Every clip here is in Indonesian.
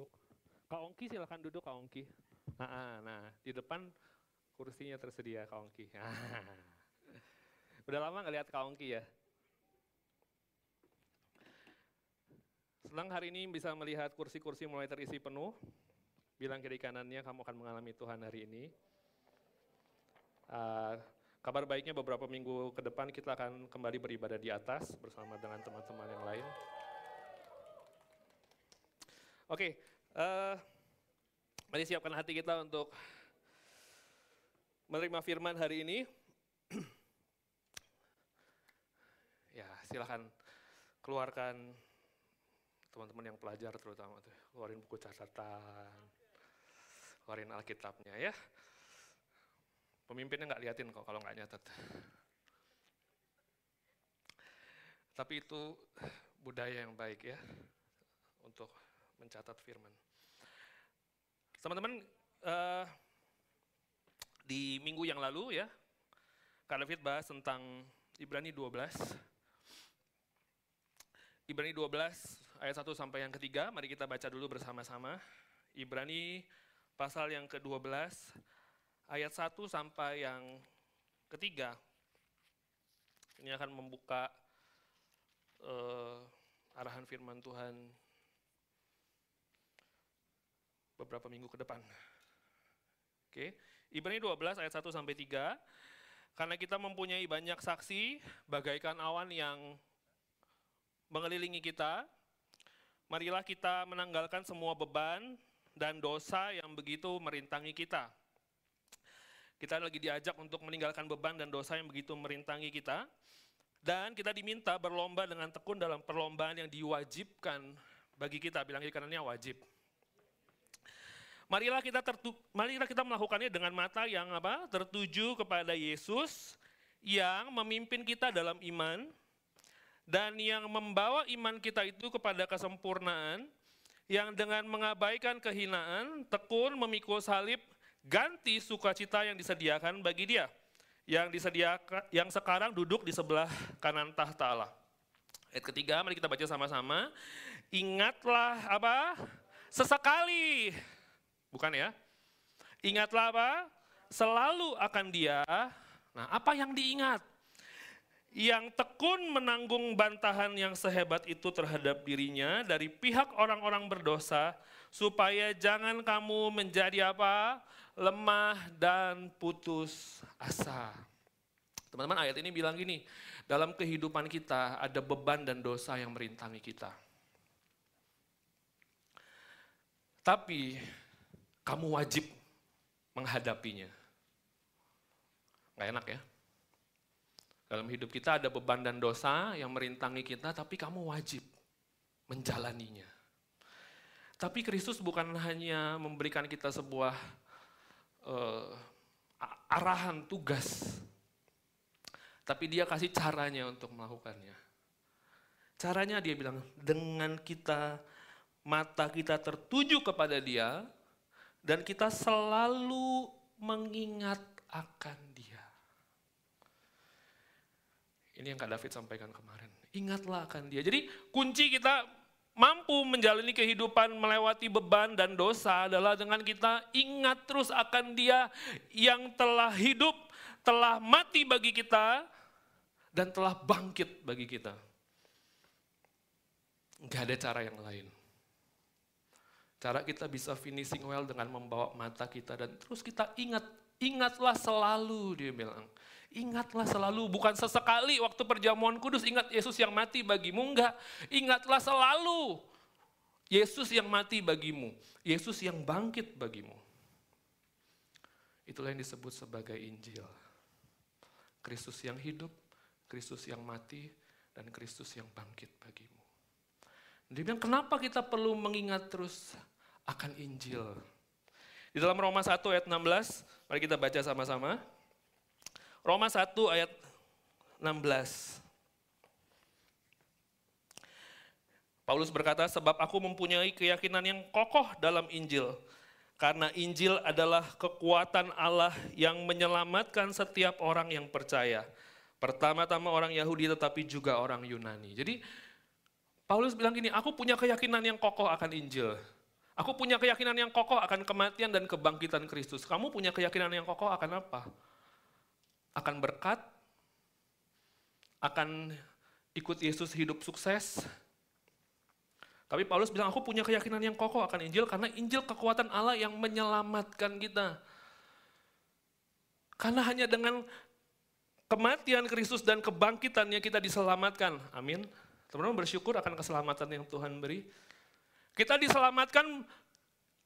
duduk. Kak Ongki silahkan duduk Kak Ongki. Nah, nah di depan kursinya tersedia Kak Ongki. Udah lama nggak lihat Kak Ongki ya? Senang hari ini bisa melihat kursi-kursi mulai terisi penuh. Bilang kiri kanannya kamu akan mengalami Tuhan hari ini. Uh, kabar baiknya beberapa minggu ke depan kita akan kembali beribadah di atas bersama dengan teman-teman yang lain. Oke, okay, uh, mari siapkan hati kita untuk menerima firman hari ini. ya, silahkan keluarkan teman-teman yang pelajar terutama tuh, keluarin buku catatan, keluarin Alkitabnya ya. Pemimpinnya nggak liatin kok kalau nggak nyatet. Tapi itu budaya yang baik ya untuk mencatat firman. Teman-teman, uh, di minggu yang lalu ya, Kak David bahas tentang Ibrani 12. Ibrani 12 ayat 1 sampai yang ketiga, mari kita baca dulu bersama-sama. Ibrani pasal yang ke-12 ayat 1 sampai yang ketiga. Ini akan membuka uh, arahan firman Tuhan beberapa minggu ke depan. Oke, Ibrani 12 ayat 1 sampai 3. Karena kita mempunyai banyak saksi bagaikan awan yang mengelilingi kita, marilah kita menanggalkan semua beban dan dosa yang begitu merintangi kita. Kita lagi diajak untuk meninggalkan beban dan dosa yang begitu merintangi kita. Dan kita diminta berlomba dengan tekun dalam perlombaan yang diwajibkan bagi kita. Bilang kanannya wajib. Marilah kita tertu, marilah kita melakukannya dengan mata yang apa? tertuju kepada Yesus yang memimpin kita dalam iman dan yang membawa iman kita itu kepada kesempurnaan yang dengan mengabaikan kehinaan tekun memikul salib ganti sukacita yang disediakan bagi dia yang disediakan yang sekarang duduk di sebelah kanan tahta Allah. Ayat ketiga, mari kita baca sama-sama. Ingatlah apa? Sesekali Bukan ya? Ingatlah apa? Selalu akan dia. Nah, apa yang diingat? Yang tekun menanggung bantahan yang sehebat itu terhadap dirinya dari pihak orang-orang berdosa, supaya jangan kamu menjadi apa? Lemah dan putus asa. Teman-teman ayat ini bilang gini, dalam kehidupan kita ada beban dan dosa yang merintangi kita. Tapi kamu wajib menghadapinya. Gak enak ya? Dalam hidup kita ada beban dan dosa yang merintangi kita, tapi kamu wajib menjalaninya. Tapi Kristus bukan hanya memberikan kita sebuah uh, arahan tugas, tapi dia kasih caranya untuk melakukannya. Caranya dia bilang, dengan kita, mata kita tertuju kepada dia, dan kita selalu mengingat akan dia. Ini yang Kak David sampaikan kemarin. Ingatlah akan dia. Jadi kunci kita mampu menjalani kehidupan melewati beban dan dosa adalah dengan kita ingat terus akan dia yang telah hidup, telah mati bagi kita, dan telah bangkit bagi kita. Gak ada cara yang lain. Cara kita bisa finishing well dengan membawa mata kita dan terus kita ingat, ingatlah selalu dia bilang. Ingatlah selalu, bukan sesekali waktu perjamuan kudus ingat Yesus yang mati bagimu, enggak. Ingatlah selalu Yesus yang mati bagimu, Yesus yang bangkit bagimu. Itulah yang disebut sebagai Injil. Kristus yang hidup, Kristus yang mati, dan Kristus yang bangkit bagimu. Dia bilang, kenapa kita perlu mengingat terus akan Injil. Di dalam Roma 1 ayat 16, mari kita baca sama-sama. Roma 1 ayat 16. Paulus berkata, sebab aku mempunyai keyakinan yang kokoh dalam Injil. Karena Injil adalah kekuatan Allah yang menyelamatkan setiap orang yang percaya. Pertama-tama orang Yahudi tetapi juga orang Yunani. Jadi Paulus bilang gini, aku punya keyakinan yang kokoh akan Injil. Aku punya keyakinan yang kokoh akan kematian dan kebangkitan Kristus. Kamu punya keyakinan yang kokoh akan apa? Akan berkat? Akan ikut Yesus hidup sukses? Tapi Paulus bilang, aku punya keyakinan yang kokoh akan Injil karena Injil kekuatan Allah yang menyelamatkan kita. Karena hanya dengan kematian Kristus dan kebangkitannya kita diselamatkan. Amin. Teman-teman bersyukur akan keselamatan yang Tuhan beri. Kita diselamatkan,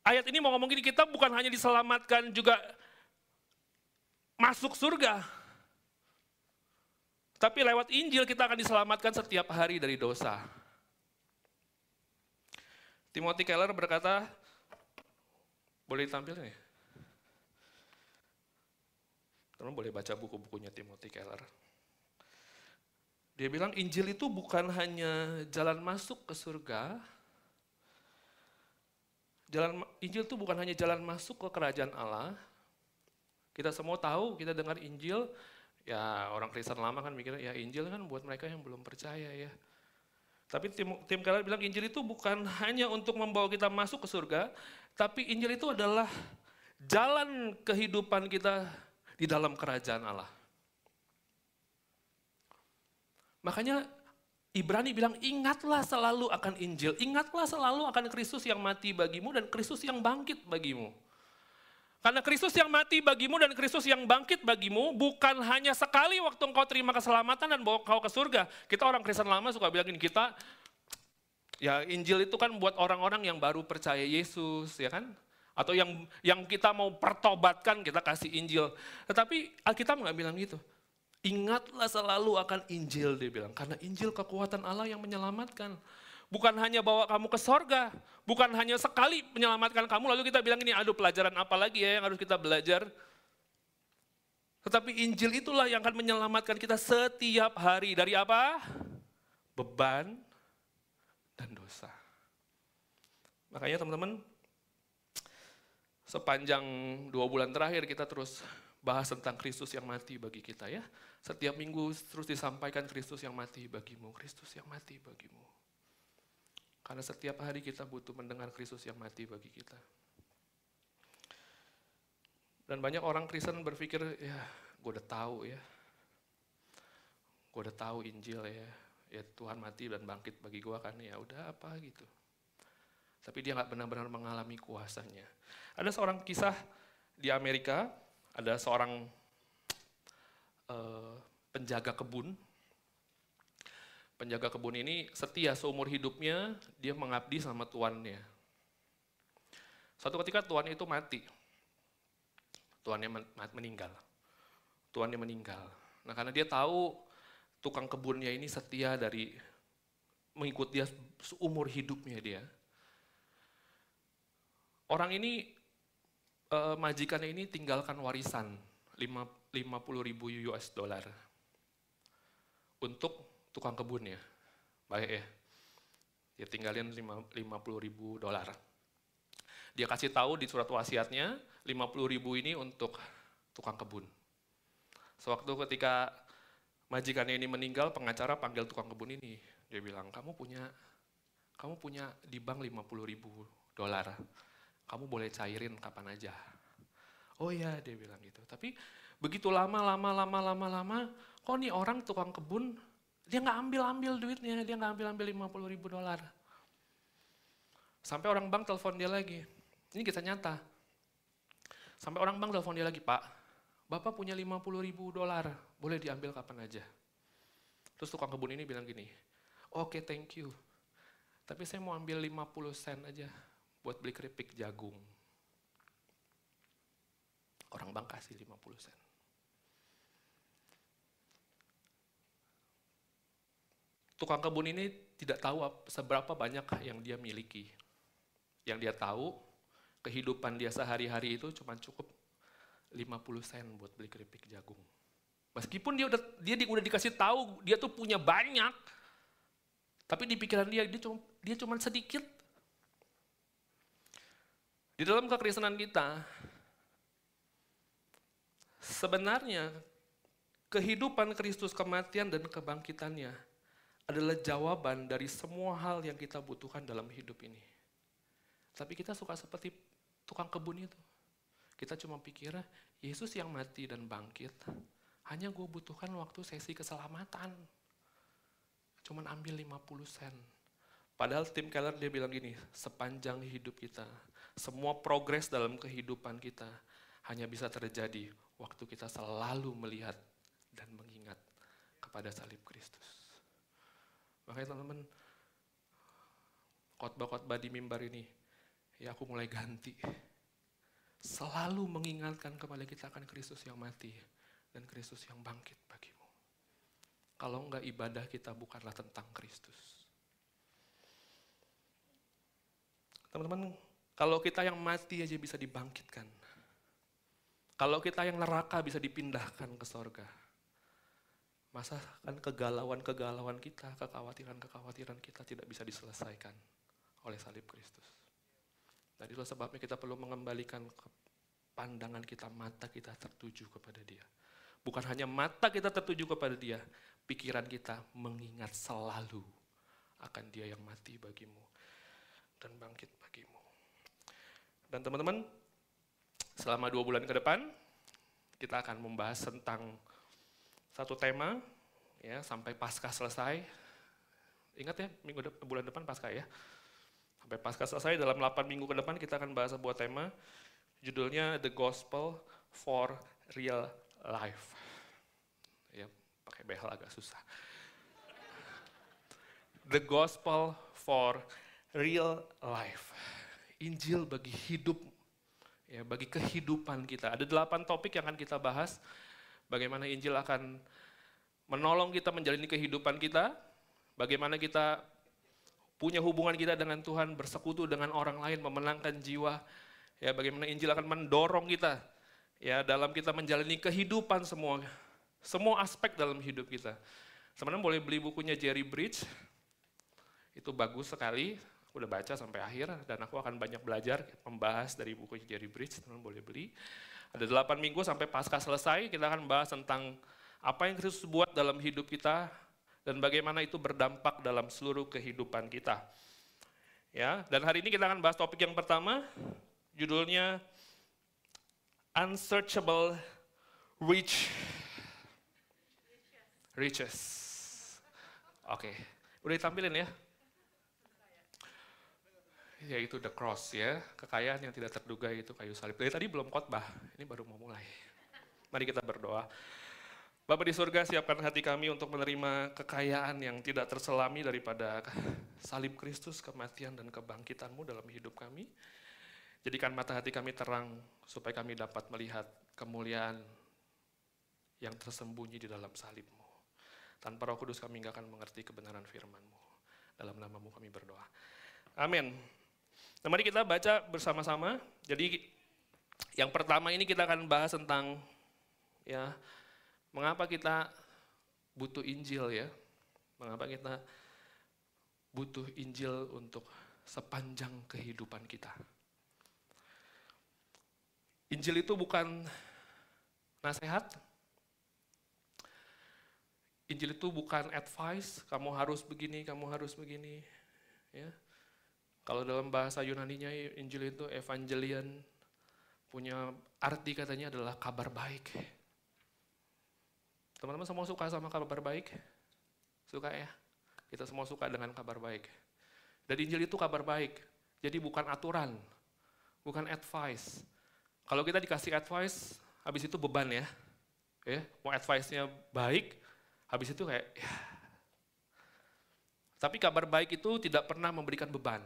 ayat ini mau ngomong gini, kita bukan hanya diselamatkan juga masuk surga. Tapi lewat Injil kita akan diselamatkan setiap hari dari dosa. Timothy Keller berkata, boleh ditampil nih? Teman boleh baca buku-bukunya Timothy Keller. Dia bilang Injil itu bukan hanya jalan masuk ke surga, jalan Injil itu bukan hanya jalan masuk ke kerajaan Allah. Kita semua tahu, kita dengar Injil, ya orang Kristen lama kan mikirnya ya Injil kan buat mereka yang belum percaya ya. Tapi tim, tim Keller bilang Injil itu bukan hanya untuk membawa kita masuk ke surga, tapi Injil itu adalah jalan kehidupan kita di dalam kerajaan Allah. Makanya Ibrani bilang ingatlah selalu akan Injil, ingatlah selalu akan Kristus yang mati bagimu dan Kristus yang bangkit bagimu. Karena Kristus yang mati bagimu dan Kristus yang bangkit bagimu bukan hanya sekali waktu engkau terima keselamatan dan bawa kau ke surga. Kita orang Kristen lama suka bilang ini kita, ya Injil itu kan buat orang-orang yang baru percaya Yesus, ya kan? Atau yang yang kita mau pertobatkan kita kasih Injil. Tetapi Alkitab nggak bilang gitu. Ingatlah selalu akan Injil dia bilang. Karena Injil kekuatan Allah yang menyelamatkan. Bukan hanya bawa kamu ke sorga, bukan hanya sekali menyelamatkan kamu, lalu kita bilang ini aduh pelajaran apa lagi ya yang harus kita belajar. Tetapi Injil itulah yang akan menyelamatkan kita setiap hari. Dari apa? Beban dan dosa. Makanya teman-teman, sepanjang dua bulan terakhir kita terus bahas tentang Kristus yang mati bagi kita ya. Setiap minggu terus disampaikan Kristus yang mati bagimu, Kristus yang mati bagimu. Karena setiap hari kita butuh mendengar Kristus yang mati bagi kita. Dan banyak orang Kristen berpikir, ya gue udah tahu ya. Gue udah tahu Injil ya. Ya Tuhan mati dan bangkit bagi gue kan ya udah apa gitu. Tapi dia nggak benar-benar mengalami kuasanya. Ada seorang kisah di Amerika, ada seorang uh, penjaga kebun penjaga kebun ini setia seumur hidupnya dia mengabdi sama tuannya. Suatu ketika tuan itu mati. Tuannya meninggal. Tuannya meninggal. Nah karena dia tahu tukang kebunnya ini setia dari mengikut dia seumur hidupnya dia. Orang ini eh, majikannya ini tinggalkan warisan 50 ribu US dollar untuk tukang kebun ya. Baik ya. Dia tinggalin 50 ribu dolar. Dia kasih tahu di surat wasiatnya 50 ribu ini untuk tukang kebun. Sewaktu ketika majikannya ini meninggal, pengacara panggil tukang kebun ini. Dia bilang, kamu punya kamu punya di bank 50 ribu dolar. Kamu boleh cairin kapan aja. Oh iya, dia bilang gitu. Tapi begitu lama, lama, lama, lama, lama, kok nih orang tukang kebun dia nggak ambil-ambil duitnya, dia nggak ambil-ambil 50 ribu dolar. Sampai orang bank telepon dia lagi. Ini kita nyata. Sampai orang bank telepon dia lagi, Pak, Bapak punya 50 ribu dolar, boleh diambil kapan aja. Terus tukang kebun ini bilang gini, oke okay, thank you. Tapi saya mau ambil 50 sen aja buat beli keripik jagung. Orang bank kasih 50 sen. tukang kebun ini tidak tahu seberapa banyak yang dia miliki. Yang dia tahu, kehidupan dia sehari-hari itu cuma cukup 50 sen buat beli keripik jagung. Meskipun dia udah dia di, udah dikasih tahu dia tuh punya banyak, tapi di pikiran dia dia cuma dia cuma sedikit. Di dalam kekristenan kita, sebenarnya kehidupan Kristus kematian dan kebangkitannya adalah jawaban dari semua hal yang kita butuhkan dalam hidup ini. Tapi kita suka seperti tukang kebun itu. Kita cuma pikir, Yesus yang mati dan bangkit, hanya gue butuhkan waktu sesi keselamatan. Cuman ambil 50 sen. Padahal Tim Keller dia bilang gini, sepanjang hidup kita, semua progres dalam kehidupan kita hanya bisa terjadi waktu kita selalu melihat dan mengingat kepada salib Kristus. Makanya teman-teman, khotbah-khotbah di mimbar ini, ya aku mulai ganti. Selalu mengingatkan kepada kita akan Kristus yang mati dan Kristus yang bangkit bagimu. Kalau enggak ibadah kita bukanlah tentang Kristus. Teman-teman, kalau kita yang mati aja bisa dibangkitkan. Kalau kita yang neraka bisa dipindahkan ke sorga. Masa kan kegalauan-kegalauan kita, kekhawatiran-kekhawatiran kita tidak bisa diselesaikan oleh salib Kristus. Dan itulah sebabnya kita perlu mengembalikan pandangan kita, mata kita tertuju kepada dia. Bukan hanya mata kita tertuju kepada dia, pikiran kita mengingat selalu akan dia yang mati bagimu dan bangkit bagimu. Dan teman-teman, selama dua bulan ke depan, kita akan membahas tentang satu tema, ya sampai pasca selesai. Ingat ya, minggu de bulan depan pasca ya. Sampai pasca selesai dalam 8 minggu ke depan kita akan bahas sebuah tema, judulnya The Gospel for Real Life. Ya, pakai behel agak susah. The Gospel for Real Life. Injil bagi hidup, ya bagi kehidupan kita. Ada delapan topik yang akan kita bahas. Bagaimana Injil akan menolong kita menjalani kehidupan kita, bagaimana kita punya hubungan kita dengan Tuhan, bersekutu dengan orang lain, memenangkan jiwa, ya bagaimana Injil akan mendorong kita, ya dalam kita menjalani kehidupan semua, semua aspek dalam hidup kita. Sebenarnya boleh beli bukunya Jerry Bridge, itu bagus sekali, udah baca sampai akhir dan aku akan banyak belajar membahas dari buku Jerry Bridge, teman boleh beli. Ada 8 minggu sampai pasca selesai, kita akan bahas tentang apa yang Kristus buat dalam hidup kita dan bagaimana itu berdampak dalam seluruh kehidupan kita. Ya, dan hari ini kita akan bahas topik yang pertama, judulnya Unsearchable Rich Riches. Oke, okay. udah ditampilin ya? Yaitu the cross ya, kekayaan yang tidak terduga itu kayu salib. Dari tadi belum khotbah, ini baru mau mulai. Mari kita berdoa. Bapak di surga, siapkan hati kami untuk menerima kekayaan yang tidak terselami daripada salib Kristus, kematian dan kebangkitanmu dalam hidup kami. Jadikan mata hati kami terang supaya kami dapat melihat kemuliaan yang tersembunyi di dalam salibmu. Tanpa roh kudus kami nggak akan mengerti kebenaran firmanmu. Dalam namamu kami berdoa. Amin. Nah, mari kita baca bersama-sama. Jadi yang pertama ini kita akan bahas tentang ya mengapa kita butuh Injil ya. Mengapa kita butuh Injil untuk sepanjang kehidupan kita. Injil itu bukan nasihat. Injil itu bukan advice, kamu harus begini, kamu harus begini. Ya. Kalau dalam bahasa Yunani-nya Injil itu evangelion punya arti katanya adalah kabar baik. Teman-teman semua suka sama kabar baik? Suka ya? Kita semua suka dengan kabar baik. Dan Injil itu kabar baik. Jadi bukan aturan, bukan advice. Kalau kita dikasih advice, habis itu beban ya. Ya, mau advice-nya baik, habis itu kayak ya. Tapi kabar baik itu tidak pernah memberikan beban.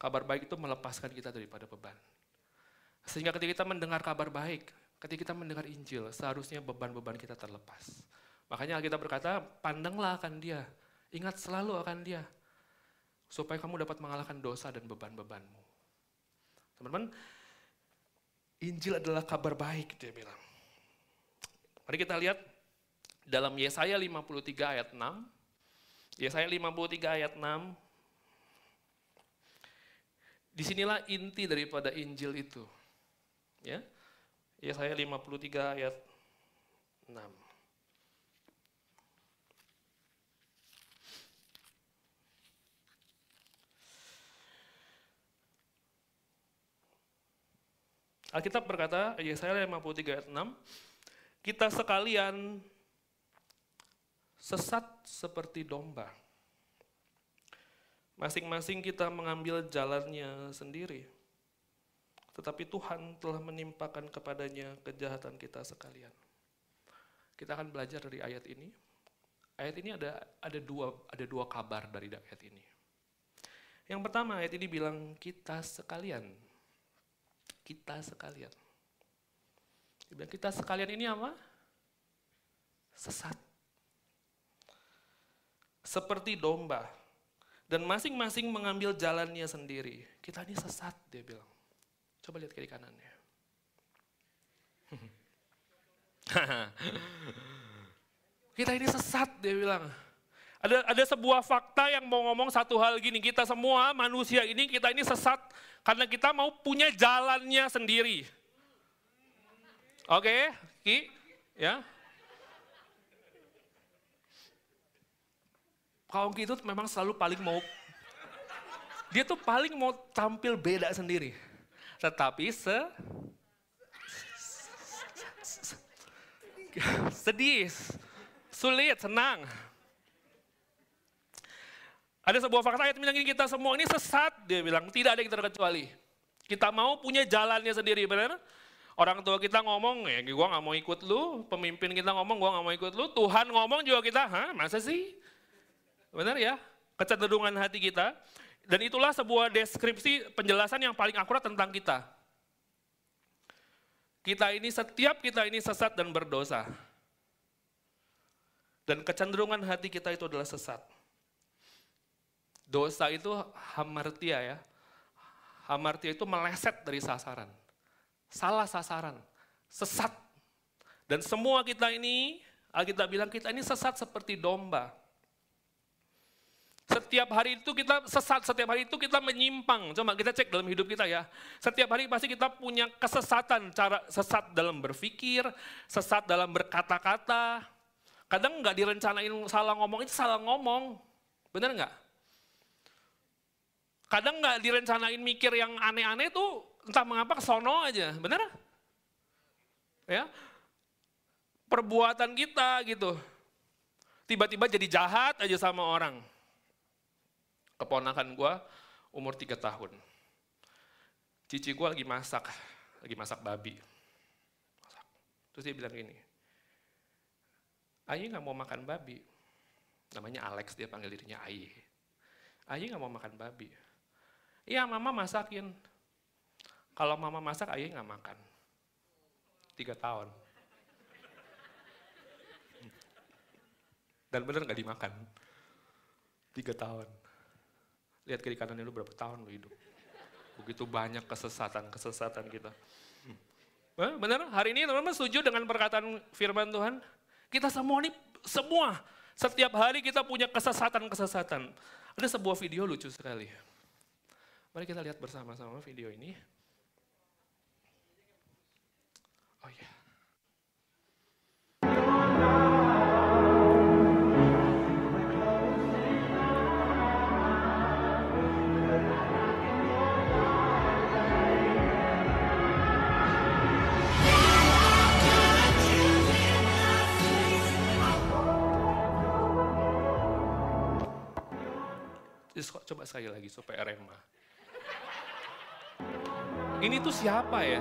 Kabar baik itu melepaskan kita daripada beban. Sehingga ketika kita mendengar kabar baik, ketika kita mendengar Injil, seharusnya beban-beban kita terlepas. Makanya kita berkata, pandanglah akan dia, ingat selalu akan dia, supaya kamu dapat mengalahkan dosa dan beban-bebanmu. Teman-teman, Injil adalah kabar baik, dia bilang. Mari kita lihat dalam Yesaya 53 ayat 6. Yesaya 53 ayat 6, Di sinilah inti daripada Injil itu. Ya, ya saya 53 ayat 6. Alkitab berkata, Yesaya 53 ayat 6, kita sekalian sesat seperti domba. Masing-masing kita mengambil jalannya sendiri. Tetapi Tuhan telah menimpakan kepadanya kejahatan kita sekalian. Kita akan belajar dari ayat ini. Ayat ini ada ada dua ada dua kabar dari ayat ini. Yang pertama ayat ini bilang kita sekalian. Kita sekalian. Dia kita sekalian ini apa? Sesat. Seperti domba. Dan masing-masing mengambil jalannya sendiri. Kita ini sesat, dia bilang. Coba lihat kiri kanannya. kita ini sesat, dia bilang. Ada ada sebuah fakta yang mau ngomong satu hal gini, kita semua manusia ini, kita ini sesat karena kita mau punya jalannya sendiri. Oke, Ki, ya. Kaum Ki itu memang selalu paling mau, dia tuh paling mau tampil beda sendiri. Tetapi se, sedih, sulit, senang. Ada sebuah fakta ayat bilang kita semua ini sesat, dia bilang tidak ada yang terkecuali. Kita mau punya jalannya sendiri, benar? Orang tua kita ngomong, ya gue gak mau ikut lu, pemimpin kita ngomong, gue gak mau ikut lu, Tuhan ngomong juga kita, hah masa sih? Benar ya? Kecenderungan hati kita. Dan itulah sebuah deskripsi penjelasan yang paling akurat tentang kita. Kita ini, setiap kita ini sesat dan berdosa. Dan kecenderungan hati kita itu adalah sesat. Dosa itu hamartia ya. Hamartia itu meleset dari sasaran salah sasaran, sesat. Dan semua kita ini, Alkitab bilang kita ini sesat seperti domba. Setiap hari itu kita sesat, setiap hari itu kita menyimpang. Coba kita cek dalam hidup kita ya. Setiap hari pasti kita punya kesesatan, cara sesat dalam berpikir, sesat dalam berkata-kata. Kadang nggak direncanain salah ngomong, itu salah ngomong. Bener nggak? Kadang nggak direncanain mikir yang aneh-aneh tuh entah mengapa ke sono aja, benar? Ya, perbuatan kita gitu, tiba-tiba jadi jahat aja sama orang. Keponakan gue umur tiga tahun, cici gue lagi masak, lagi masak babi. Terus dia bilang gini, Ayi nggak mau makan babi. Namanya Alex, dia panggil dirinya Ayi. Ayi nggak mau makan babi. Iya, mama masakin. Kalau mama masak, ayah nggak makan. Tiga tahun. Dan bener nggak dimakan. Tiga tahun. Lihat kiri kanannya lu berapa tahun lu hidup. Begitu banyak kesesatan-kesesatan kita. Bener, hari ini teman-teman setuju dengan perkataan firman Tuhan? Kita semua ini, semua, setiap hari kita punya kesesatan-kesesatan. Ada sebuah video lucu sekali. Mari kita lihat bersama-sama video ini. Coba sekali lagi supaya rema. Ini tuh siapa ya?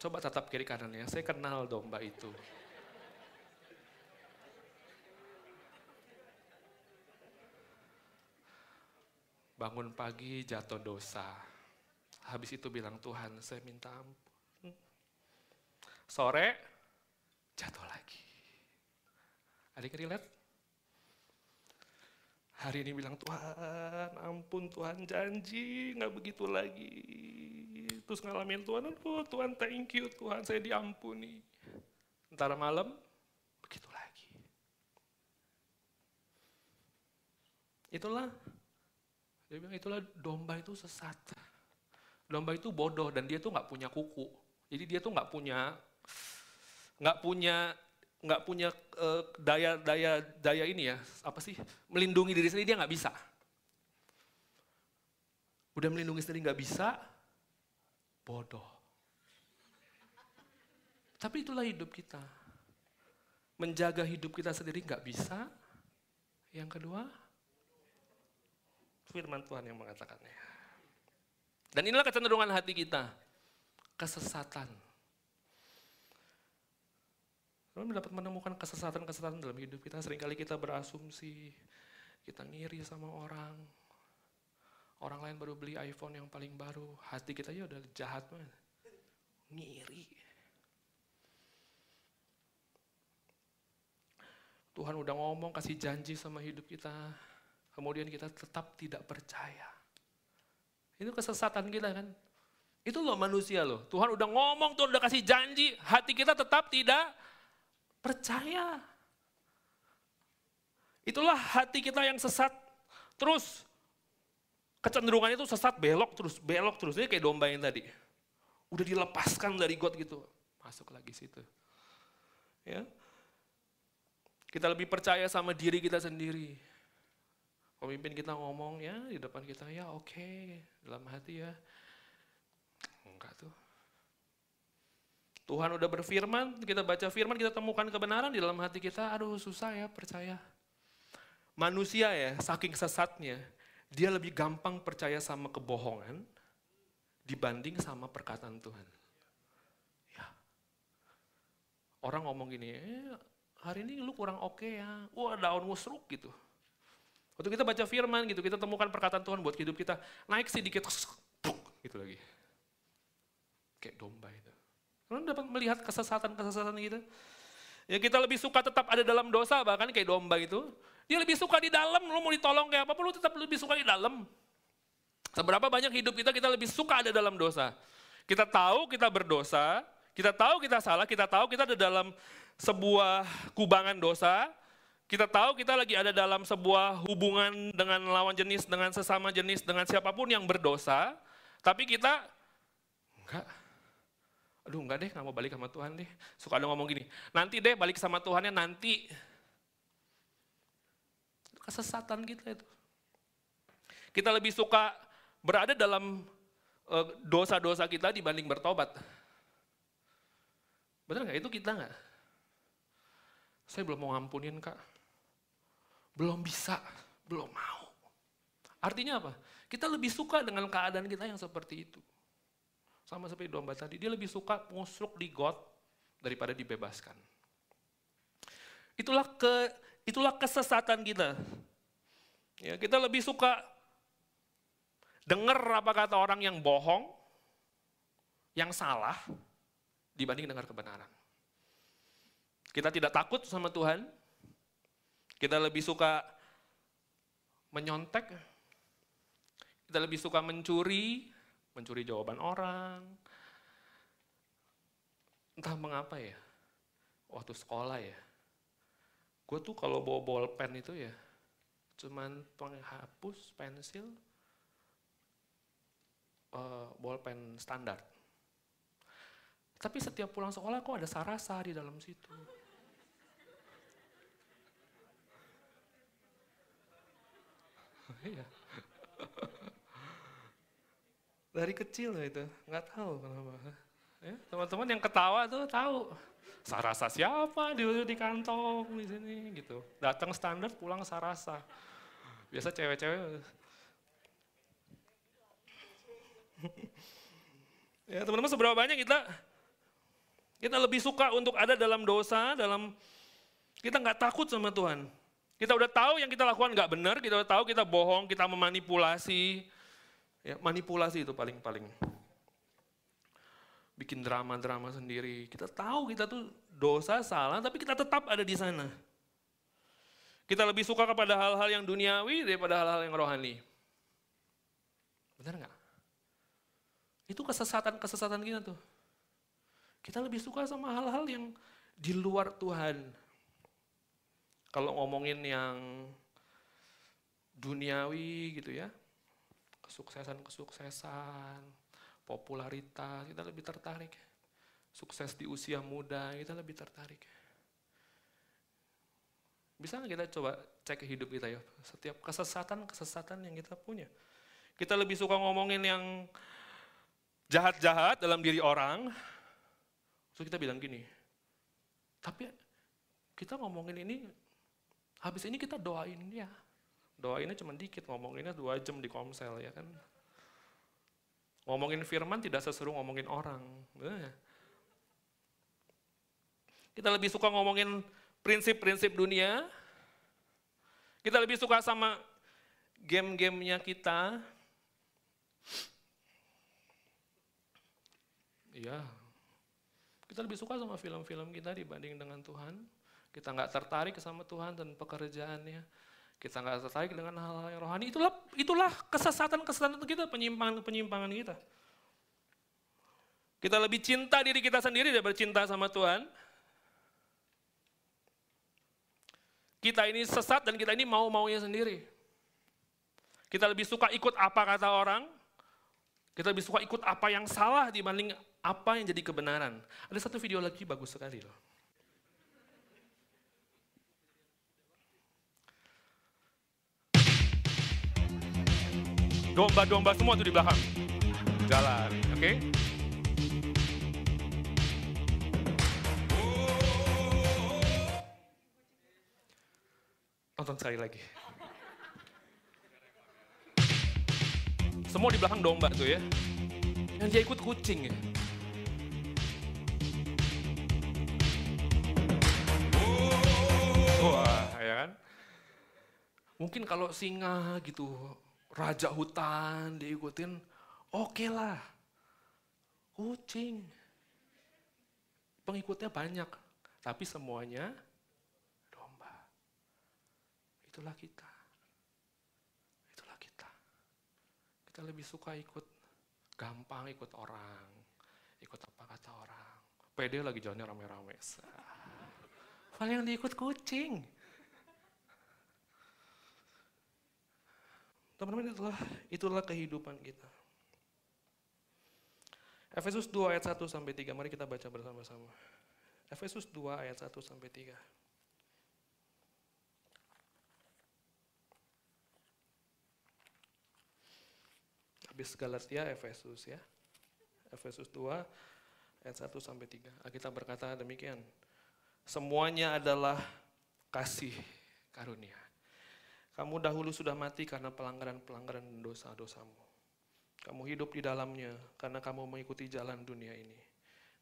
Coba tatap kiri kanannya, saya kenal domba itu. Bangun pagi jatuh dosa. Habis itu bilang Tuhan saya minta ampun. Sore jatuh lagi. Ada yang relate? Hari ini bilang Tuhan ampun Tuhan janji nggak begitu lagi terus ngalamin Tuhan, oh Tuhan thank you Tuhan saya diampuni. Ntar malam, begitu lagi. Itulah, dia bilang itulah domba itu sesat. Domba itu bodoh dan dia tuh nggak punya kuku. Jadi dia tuh nggak punya nggak punya nggak punya uh, daya daya daya ini ya apa sih melindungi diri sendiri dia nggak bisa. Udah melindungi sendiri nggak bisa, bodoh. Tapi itulah hidup kita. Menjaga hidup kita sendiri nggak bisa. Yang kedua, firman Tuhan yang mengatakannya. Dan inilah kecenderungan hati kita. Kesesatan. Lalu dapat menemukan kesesatan-kesesatan dalam hidup kita. Seringkali kita berasumsi, kita ngiri sama orang. Orang lain baru beli iPhone yang paling baru. Hati kita ya udah jahat banget. Ngiri. Tuhan udah ngomong, kasih janji sama hidup kita. Kemudian kita tetap tidak percaya. Itu kesesatan kita kan. Itu loh manusia loh. Tuhan udah ngomong, Tuhan udah kasih janji. Hati kita tetap tidak percaya. Itulah hati kita yang sesat. Terus kecenderungannya itu sesat belok terus, belok terus. Ini kayak domba yang tadi. Udah dilepaskan dari God gitu. Masuk lagi situ. Ya. Kita lebih percaya sama diri kita sendiri. Pemimpin kita ngomong ya di depan kita ya oke okay. dalam hati ya. Enggak tuh. Tuhan udah berfirman, kita baca firman, kita temukan kebenaran di dalam hati kita, aduh susah ya percaya. Manusia ya, saking sesatnya, dia lebih gampang percaya sama kebohongan dibanding sama perkataan Tuhan. Ya. Orang ngomong gini, eh, hari ini lu kurang oke okay ya, wah daun musruk gitu. Waktu kita baca firman gitu, kita temukan perkataan Tuhan buat hidup kita, naik sedikit, gitu lagi. Kayak domba itu. Kalian dapat melihat kesesatan-kesesatan gitu. Ya kita lebih suka tetap ada dalam dosa, bahkan kayak domba itu. Dia lebih suka di dalam, lu mau ditolong kayak apa, lu tetap lebih suka di dalam. Seberapa banyak hidup kita, kita lebih suka ada dalam dosa. Kita tahu kita berdosa, kita tahu kita salah, kita tahu kita ada dalam sebuah kubangan dosa, kita tahu kita lagi ada dalam sebuah hubungan dengan lawan jenis, dengan sesama jenis, dengan siapa pun yang berdosa, tapi kita enggak, aduh enggak deh, nggak mau balik sama Tuhan deh. Suka ada ngomong gini, nanti deh balik sama Tuhannya nanti. Kesesatan kita itu. Kita lebih suka berada dalam eh, dosa-dosa kita dibanding bertobat. Benar nggak? Itu kita nggak? Saya belum mau ngampunin kak. Belum bisa, belum mau. Artinya apa? Kita lebih suka dengan keadaan kita yang seperti itu. Sama seperti domba tadi, dia lebih suka musruk di God daripada dibebaskan. Itulah ke itulah kesesatan kita. Ya, kita lebih suka dengar apa kata orang yang bohong, yang salah, dibanding dengar kebenaran. Kita tidak takut sama Tuhan, kita lebih suka menyontek, kita lebih suka mencuri, mencuri jawaban orang. Entah mengapa ya, waktu sekolah ya, gue tuh kalau bawa bolpen itu ya, cuman penghapus pensil, uh, bolpen standar. Tapi setiap pulang sekolah kok ada sarasa di dalam situ. Dari kecil lah itu, nggak tahu kenapa. Ya, teman-teman yang ketawa tuh tahu. Sarasa siapa di di kantong di sini gitu. Datang standar pulang sarasa. Biasa cewek-cewek. ya teman-teman seberapa banyak kita kita lebih suka untuk ada dalam dosa, dalam kita nggak takut sama Tuhan. Kita udah tahu yang kita lakukan nggak benar, kita udah tahu kita bohong, kita memanipulasi, Ya, manipulasi itu paling-paling. Bikin drama-drama sendiri. Kita tahu kita tuh dosa, salah, tapi kita tetap ada di sana. Kita lebih suka kepada hal-hal yang duniawi daripada hal-hal yang rohani. Benar nggak? Itu kesesatan-kesesatan kita tuh. Kita lebih suka sama hal-hal yang di luar Tuhan. Kalau ngomongin yang duniawi gitu ya, kesuksesan-kesuksesan, popularitas, kita lebih tertarik. Sukses di usia muda, kita lebih tertarik. Bisa nggak kita coba cek hidup kita ya, setiap kesesatan-kesesatan yang kita punya. Kita lebih suka ngomongin yang jahat-jahat dalam diri orang, terus kita bilang gini, tapi kita ngomongin ini, habis ini kita doain dia. Doainnya cuma dikit, ngomonginnya dua jam di komsel ya kan. Ngomongin firman tidak seseru ngomongin orang. Kita lebih suka ngomongin prinsip-prinsip dunia. Kita lebih suka sama game-gamenya kita. Iya, kita lebih suka sama film-film kita dibanding dengan Tuhan. Kita nggak tertarik sama Tuhan dan pekerjaannya. Kita nggak tertarik dengan hal-hal yang rohani. Itulah itulah kesesatan-kesesatan kita, penyimpangan-penyimpangan kita. Kita lebih cinta diri kita sendiri daripada cinta sama Tuhan. Kita ini sesat dan kita ini mau-maunya sendiri. Kita lebih suka ikut apa kata orang, kita lebih suka ikut apa yang salah dibanding apa yang jadi kebenaran. Ada satu video lagi bagus sekali loh. Domba-domba semua tuh di belakang. Jalan, oke? Okay? Nonton sekali lagi. Semua di belakang domba tuh ya. Yang dia ikut kucing ya. Wah, ya kan? Mungkin kalau singa gitu raja hutan diikutin, oke okay lah. Kucing. Pengikutnya banyak, tapi semuanya domba. Itulah kita. Itulah kita. Kita lebih suka ikut gampang ikut orang, ikut apa kata orang. Pede lagi jalannya rame-rame. Paling yang diikut kucing. Teman-teman itulah, itulah kehidupan kita. Efesus 2 ayat 1 sampai 3, mari kita baca bersama-sama. Efesus 2 ayat 1 sampai 3. Habis Galatia, Efesus ya. Efesus 2 ayat 1 sampai 3. Kita berkata demikian. Semuanya adalah kasih karunia. Kamu dahulu sudah mati karena pelanggaran-pelanggaran dosa-dosamu. Kamu hidup di dalamnya karena kamu mengikuti jalan dunia ini.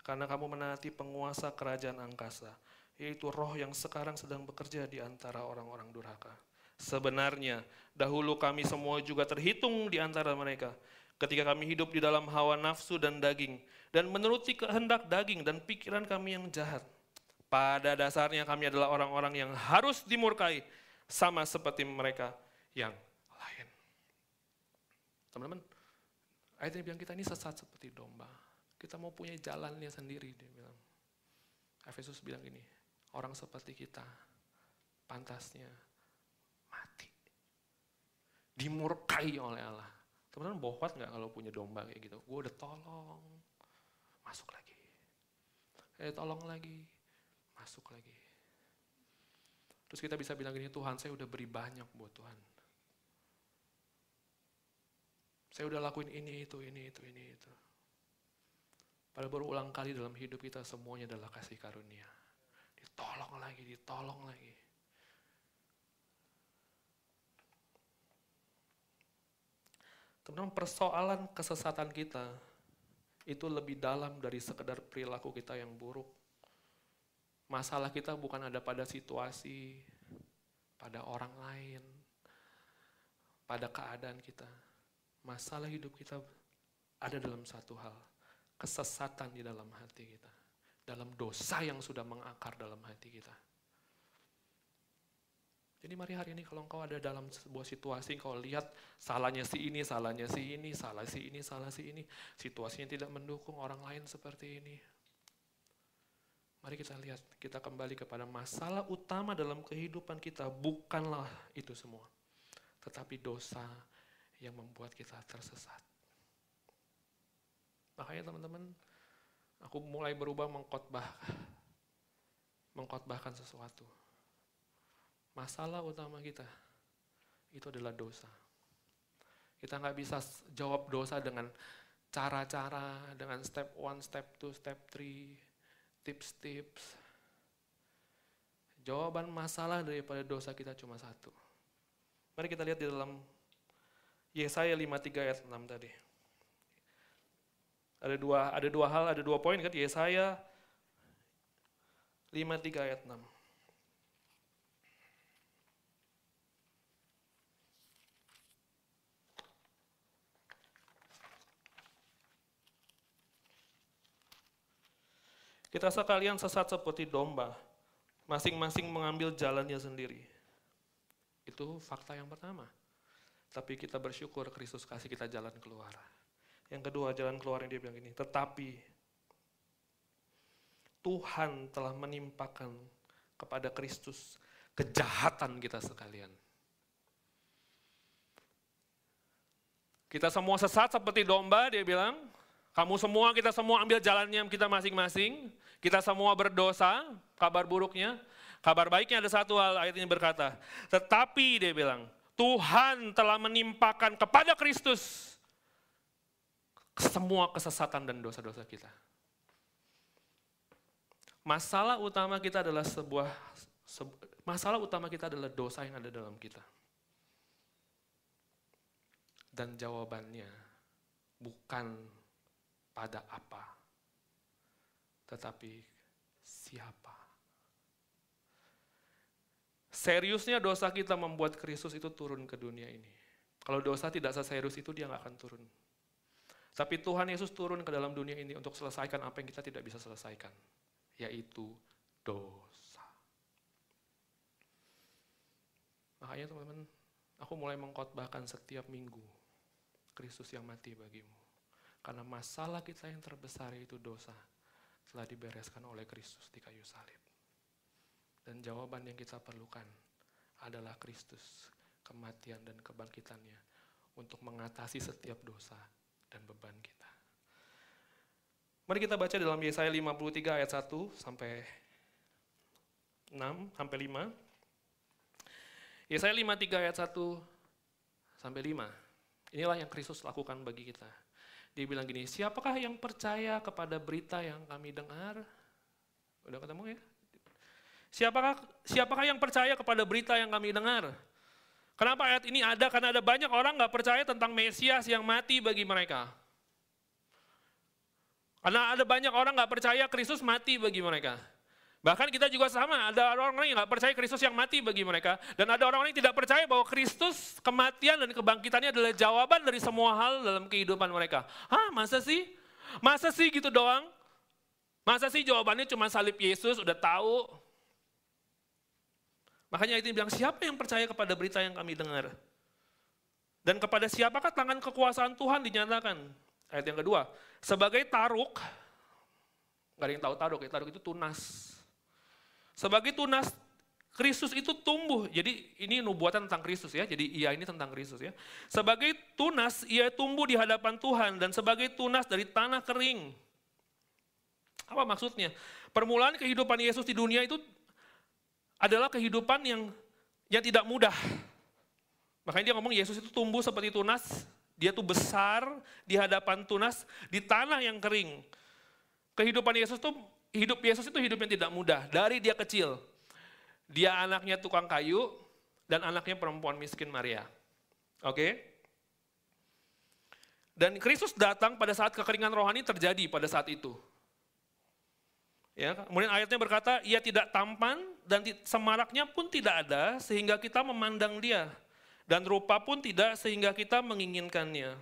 Karena kamu menaati penguasa kerajaan angkasa, yaitu roh yang sekarang sedang bekerja di antara orang-orang durhaka. Sebenarnya, dahulu kami semua juga terhitung di antara mereka, ketika kami hidup di dalam hawa nafsu dan daging, dan menuruti kehendak daging dan pikiran kami yang jahat. Pada dasarnya kami adalah orang-orang yang harus dimurkai, sama seperti mereka yang lain. Teman-teman, ayat ini bilang kita ini sesat seperti domba. Kita mau punya jalannya sendiri, dia bilang. Efesus bilang ini, orang seperti kita, pantasnya mati. Dimurkai oleh Allah. Teman-teman bohwat nggak kalau punya domba kayak gitu? Gue udah tolong, masuk lagi. Eh tolong lagi, masuk lagi. Terus kita bisa bilang gini, Tuhan saya udah beri banyak buat Tuhan. Saya udah lakuin ini, itu, ini, itu, ini, itu. Pada berulang kali dalam hidup kita semuanya adalah kasih karunia. Ditolong lagi, ditolong lagi. Teman-teman persoalan kesesatan kita itu lebih dalam dari sekedar perilaku kita yang buruk. Masalah kita bukan ada pada situasi, pada orang lain, pada keadaan kita. Masalah hidup kita ada dalam satu hal, kesesatan di dalam hati kita. Dalam dosa yang sudah mengakar dalam hati kita. Jadi mari hari ini kalau engkau ada dalam sebuah situasi, engkau lihat salahnya si ini, salahnya si ini, salah si ini, salah si ini. Situasinya tidak mendukung orang lain seperti ini. Mari kita lihat, kita kembali kepada masalah utama dalam kehidupan kita bukanlah itu semua. Tetapi dosa yang membuat kita tersesat. Makanya teman-teman, aku mulai berubah mengkhotbah, mengkhotbahkan sesuatu. Masalah utama kita itu adalah dosa. Kita nggak bisa jawab dosa dengan cara-cara, dengan step one, step two, step three, tips-tips. Jawaban masalah daripada dosa kita cuma satu. Mari kita lihat di dalam Yesaya 53 ayat 6 tadi. Ada dua ada dua hal, ada dua poin kan Yesaya 53 ayat 6. Kita sekalian sesat seperti domba, masing-masing mengambil jalannya sendiri. Itu fakta yang pertama. Tapi kita bersyukur Kristus kasih kita jalan keluar. Yang kedua, jalan keluar yang dia bilang ini, tetapi Tuhan telah menimpakan kepada Kristus kejahatan kita sekalian. Kita semua sesat seperti domba, dia bilang. Kamu semua, kita semua ambil jalannya kita masing-masing. Kita semua berdosa, kabar buruknya. Kabar baiknya ada satu hal, ayat ini berkata. Tetapi dia bilang, Tuhan telah menimpakan kepada Kristus semua kesesatan dan dosa-dosa kita. Masalah utama kita adalah sebuah masalah utama kita adalah dosa yang ada dalam kita. Dan jawabannya bukan pada apa, tetapi siapa. Seriusnya dosa kita membuat Kristus itu turun ke dunia ini. Kalau dosa tidak seserius itu dia nggak akan turun. Tapi Tuhan Yesus turun ke dalam dunia ini untuk selesaikan apa yang kita tidak bisa selesaikan, yaitu dosa. Makanya teman-teman, aku mulai mengkhotbahkan setiap minggu Kristus yang mati bagimu. Karena masalah kita yang terbesar yaitu dosa telah dibereskan oleh Kristus di kayu salib. Dan jawaban yang kita perlukan adalah Kristus, kematian dan kebangkitannya untuk mengatasi setiap dosa dan beban kita. Mari kita baca dalam Yesaya 53 ayat 1 sampai 6 sampai 5. Yesaya 53 ayat 1 sampai 5. Inilah yang Kristus lakukan bagi kita. Dia bilang gini, siapakah yang percaya kepada berita yang kami dengar? Udah ketemu ya? Siapakah siapakah yang percaya kepada berita yang kami dengar? Kenapa ayat ini ada? Karena ada banyak orang nggak percaya tentang Mesias yang mati bagi mereka. Karena ada banyak orang nggak percaya Kristus mati bagi mereka. Bahkan kita juga sama, ada orang-orang yang nggak percaya Kristus yang mati bagi mereka. Dan ada orang-orang yang tidak percaya bahwa Kristus kematian dan kebangkitannya adalah jawaban dari semua hal dalam kehidupan mereka. Hah masa sih? Masa sih gitu doang? Masa sih jawabannya cuma salib Yesus, udah tahu. Makanya itu bilang, siapa yang percaya kepada berita yang kami dengar? Dan kepada siapakah tangan kekuasaan Tuhan dinyatakan? Ayat yang kedua, sebagai taruk, gak ada yang tahu taruk ya, taruk itu tunas. Sebagai tunas, Kristus itu tumbuh. Jadi ini nubuatan tentang Kristus ya. Jadi iya ini tentang Kristus ya. Sebagai tunas ia tumbuh di hadapan Tuhan dan sebagai tunas dari tanah kering. Apa maksudnya? Permulaan kehidupan Yesus di dunia itu adalah kehidupan yang yang tidak mudah. Makanya dia ngomong Yesus itu tumbuh seperti tunas, dia tuh besar di hadapan tunas di tanah yang kering. Kehidupan Yesus tuh hidup Yesus itu hidup yang tidak mudah dari dia kecil. Dia anaknya tukang kayu dan anaknya perempuan miskin Maria. Oke? Okay? Dan Kristus datang pada saat kekeringan rohani terjadi pada saat itu. Ya, kemudian ayatnya berkata, ia tidak tampan dan semaraknya pun tidak ada sehingga kita memandang dia. Dan rupa pun tidak sehingga kita menginginkannya.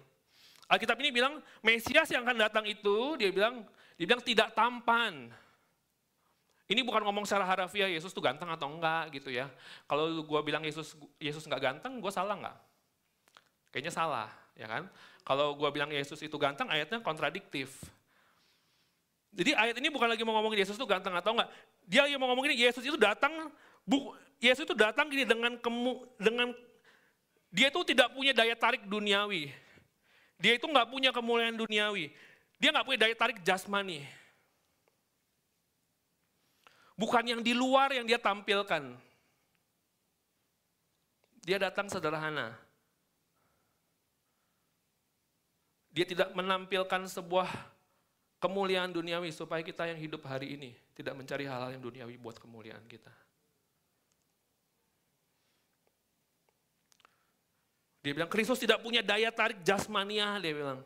Alkitab ini bilang, Mesias yang akan datang itu, dia bilang, dia bilang tidak tampan. Ini bukan ngomong secara harafiah Yesus tuh ganteng atau enggak gitu ya. Kalau gue bilang Yesus Yesus nggak ganteng, gue salah nggak? Kayaknya salah, ya kan? Kalau gue bilang Yesus itu ganteng, ayatnya kontradiktif. Jadi ayat ini bukan lagi mau ngomongin Yesus itu ganteng atau enggak. Dia yang mau ngomongin Yesus itu datang, bu, Yesus itu datang gini dengan kemu, dengan dia itu tidak punya daya tarik duniawi. Dia itu nggak punya kemuliaan duniawi. Dia nggak punya daya tarik jasmani. Bukan yang di luar yang dia tampilkan. Dia datang sederhana. Dia tidak menampilkan sebuah kemuliaan duniawi supaya kita yang hidup hari ini tidak mencari hal-hal yang duniawi buat kemuliaan kita. Dia bilang Kristus tidak punya daya tarik jasmania, dia bilang.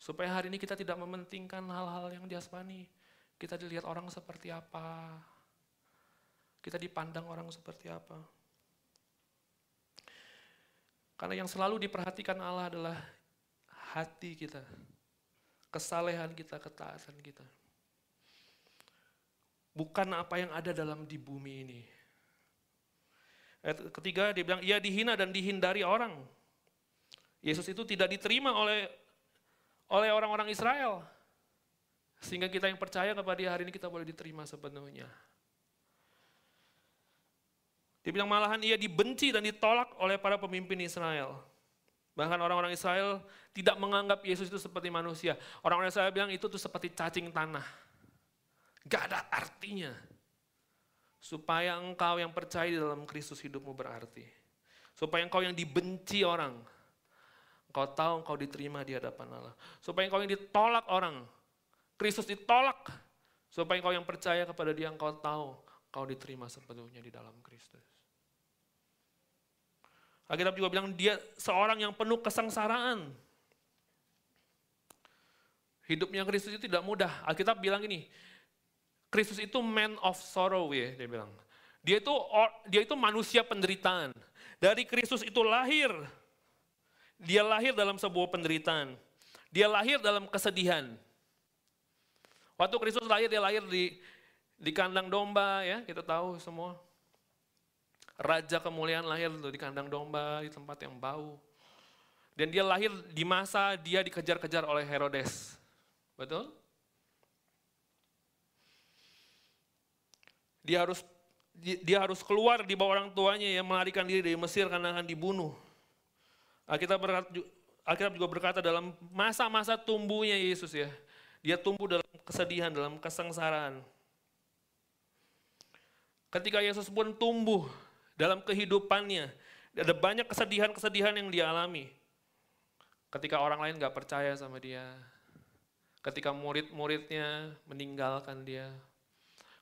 Supaya hari ini kita tidak mementingkan hal-hal yang jasmani. Kita dilihat orang seperti apa. Kita dipandang orang seperti apa. Karena yang selalu diperhatikan Allah adalah hati kita. Kesalehan kita, ketaatan kita. Bukan apa yang ada dalam di bumi ini. Ayat ketiga dia bilang, ia dihina dan dihindari orang. Yesus itu tidak diterima oleh oleh orang-orang Israel. Sehingga kita yang percaya kepada dia hari ini kita boleh diterima sepenuhnya. Dia bilang malahan ia dibenci dan ditolak oleh para pemimpin Israel. Bahkan orang-orang Israel tidak menganggap Yesus itu seperti manusia. Orang-orang Israel bilang itu tuh seperti cacing tanah. Gak ada artinya. Supaya engkau yang percaya di dalam Kristus hidupmu berarti. Supaya engkau yang dibenci orang. Engkau tahu engkau diterima di hadapan Allah. Supaya engkau yang ditolak orang. Kristus ditolak. Supaya engkau yang percaya kepada dia engkau tahu engkau diterima sepenuhnya di dalam Kristus. Alkitab juga bilang dia seorang yang penuh kesengsaraan. Hidupnya Kristus itu tidak mudah. Alkitab bilang ini, Kristus itu man of sorrow ya, dia bilang. Dia itu dia itu manusia penderitaan. Dari Kristus itu lahir. Dia lahir dalam sebuah penderitaan. Dia lahir dalam kesedihan. Waktu Kristus lahir, dia lahir di di kandang domba ya, kita tahu semua. Raja kemuliaan lahir di kandang domba, di tempat yang bau. Dan dia lahir di masa dia dikejar-kejar oleh Herodes. Betul? Dia harus dia harus keluar di bawah orang tuanya yang melarikan diri dari Mesir karena akan dibunuh. Alkitab berkata, Alkitab juga berkata dalam masa-masa tumbuhnya Yesus ya, dia tumbuh dalam kesedihan, dalam kesengsaraan. Ketika Yesus pun tumbuh dalam kehidupannya. Ada banyak kesedihan-kesedihan yang dia alami. Ketika orang lain gak percaya sama dia. Ketika murid-muridnya meninggalkan dia.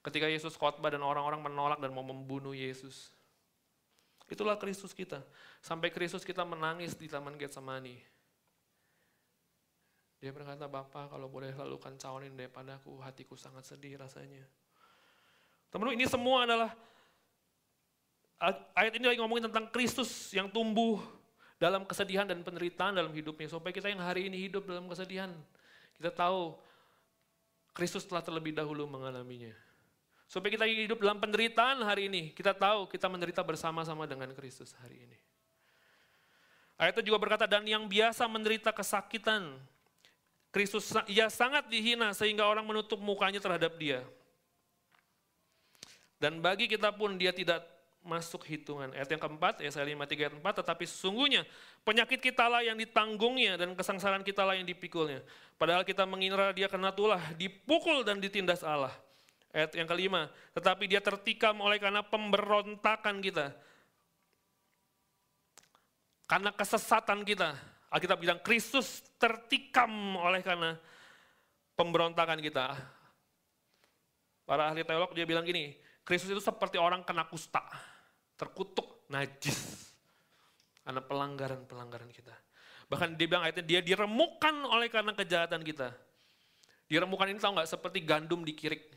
Ketika Yesus khotbah dan orang-orang menolak dan mau membunuh Yesus. Itulah Kristus kita. Sampai Kristus kita menangis di Taman Getsemani. Dia berkata, Bapak kalau boleh lalukan cawanin daripadaku, hatiku sangat sedih rasanya. Teman-teman ini semua adalah ayat ini lagi ngomongin tentang Kristus yang tumbuh dalam kesedihan dan penderitaan dalam hidupnya. Supaya kita yang hari ini hidup dalam kesedihan, kita tahu Kristus telah terlebih dahulu mengalaminya. Supaya kita hidup dalam penderitaan hari ini, kita tahu kita menderita bersama-sama dengan Kristus hari ini. Ayat itu juga berkata, dan yang biasa menderita kesakitan, Kristus ia sangat dihina sehingga orang menutup mukanya terhadap dia. Dan bagi kita pun dia tidak masuk hitungan. Ayat yang keempat, Yesaya 5, 3, ayat 4, tetapi sesungguhnya penyakit kita lah yang ditanggungnya dan kesangsaran kita lah yang dipikulnya. Padahal kita mengira dia kena tulah, dipukul dan ditindas Allah. Ayat yang kelima, tetapi dia tertikam oleh karena pemberontakan kita. Karena kesesatan kita. Alkitab bilang Kristus tertikam oleh karena pemberontakan kita. Para ahli teolog dia bilang gini, Kristus itu seperti orang kena kusta terkutuk, najis. Karena pelanggaran-pelanggaran kita. Bahkan dia bilang ayatnya, dia diremukkan oleh karena kejahatan kita. Diremukkan ini tahu nggak seperti gandum dikirik.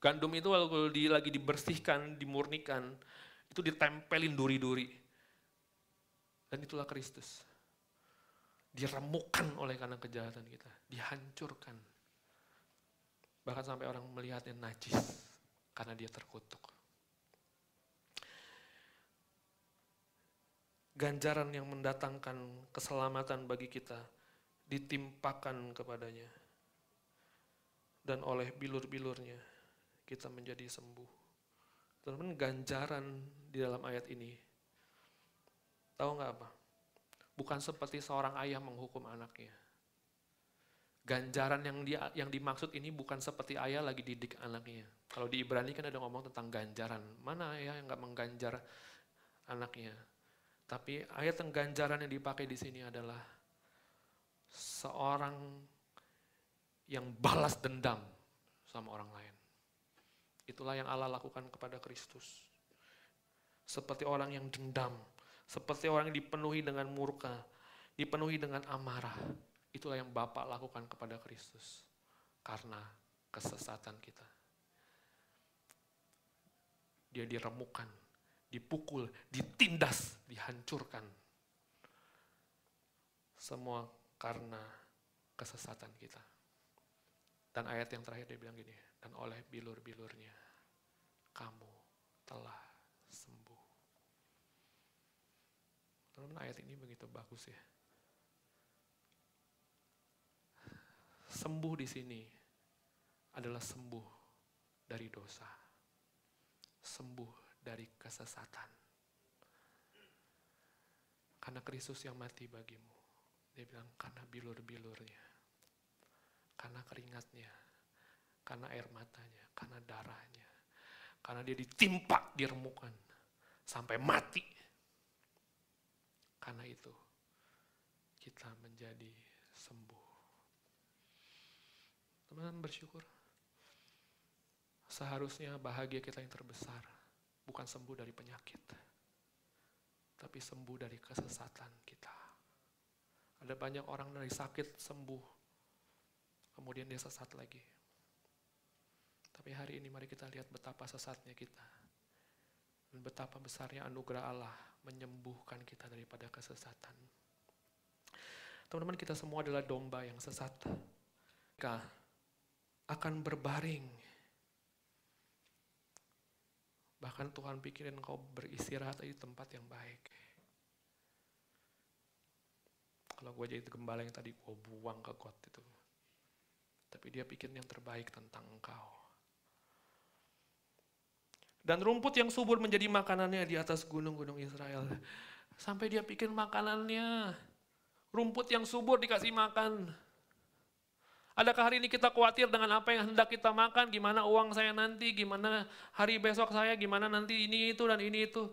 Gandum itu kalau di, lagi dibersihkan, dimurnikan, itu ditempelin duri-duri. Dan itulah Kristus. Diremukkan oleh karena kejahatan kita. Dihancurkan. Bahkan sampai orang melihatnya najis. Karena dia terkutuk. ganjaran yang mendatangkan keselamatan bagi kita ditimpakan kepadanya. Dan oleh bilur-bilurnya kita menjadi sembuh. Teman-teman ganjaran di dalam ayat ini, tahu nggak apa? Bukan seperti seorang ayah menghukum anaknya. Ganjaran yang dia yang dimaksud ini bukan seperti ayah lagi didik anaknya. Kalau di Ibrani kan ada ngomong tentang ganjaran. Mana ayah yang nggak mengganjar anaknya? Tapi ayat yang ganjaran yang dipakai di sini adalah seorang yang balas dendam sama orang lain. Itulah yang Allah lakukan kepada Kristus. Seperti orang yang dendam, seperti orang yang dipenuhi dengan murka, dipenuhi dengan amarah. Itulah yang Bapak lakukan kepada Kristus karena kesesatan kita. Dia diremukan, dipukul, ditindas, dihancurkan. Semua karena kesesatan kita. Dan ayat yang terakhir dia bilang gini, dan oleh bilur-bilurnya kamu telah sembuh. Teman-teman ayat ini begitu bagus ya. Sembuh di sini adalah sembuh dari dosa. Sembuh dari kesesatan. Karena Kristus yang mati bagimu. Dia bilang karena bilur-bilurnya. Karena keringatnya. Karena air matanya. Karena darahnya. Karena dia ditimpa, diremukan. Sampai mati. Karena itu kita menjadi sembuh. Teman-teman bersyukur. Seharusnya bahagia kita yang terbesar bukan sembuh dari penyakit, tapi sembuh dari kesesatan kita. Ada banyak orang dari sakit sembuh, kemudian dia sesat lagi. Tapi hari ini mari kita lihat betapa sesatnya kita. Dan betapa besarnya anugerah Allah menyembuhkan kita daripada kesesatan. Teman-teman kita semua adalah domba yang sesat. Kita akan berbaring. Bahkan Tuhan pikirin kau beristirahat di tempat yang baik. Kalau gue jadi gembala yang tadi gue buang ke got itu. Tapi dia pikirin yang terbaik tentang engkau. Dan rumput yang subur menjadi makanannya di atas gunung-gunung Israel. Sampai dia pikir makanannya. Rumput yang subur dikasih makan. Adakah hari ini kita khawatir dengan apa yang hendak kita makan, gimana uang saya nanti, gimana hari besok saya, gimana nanti ini itu dan ini itu.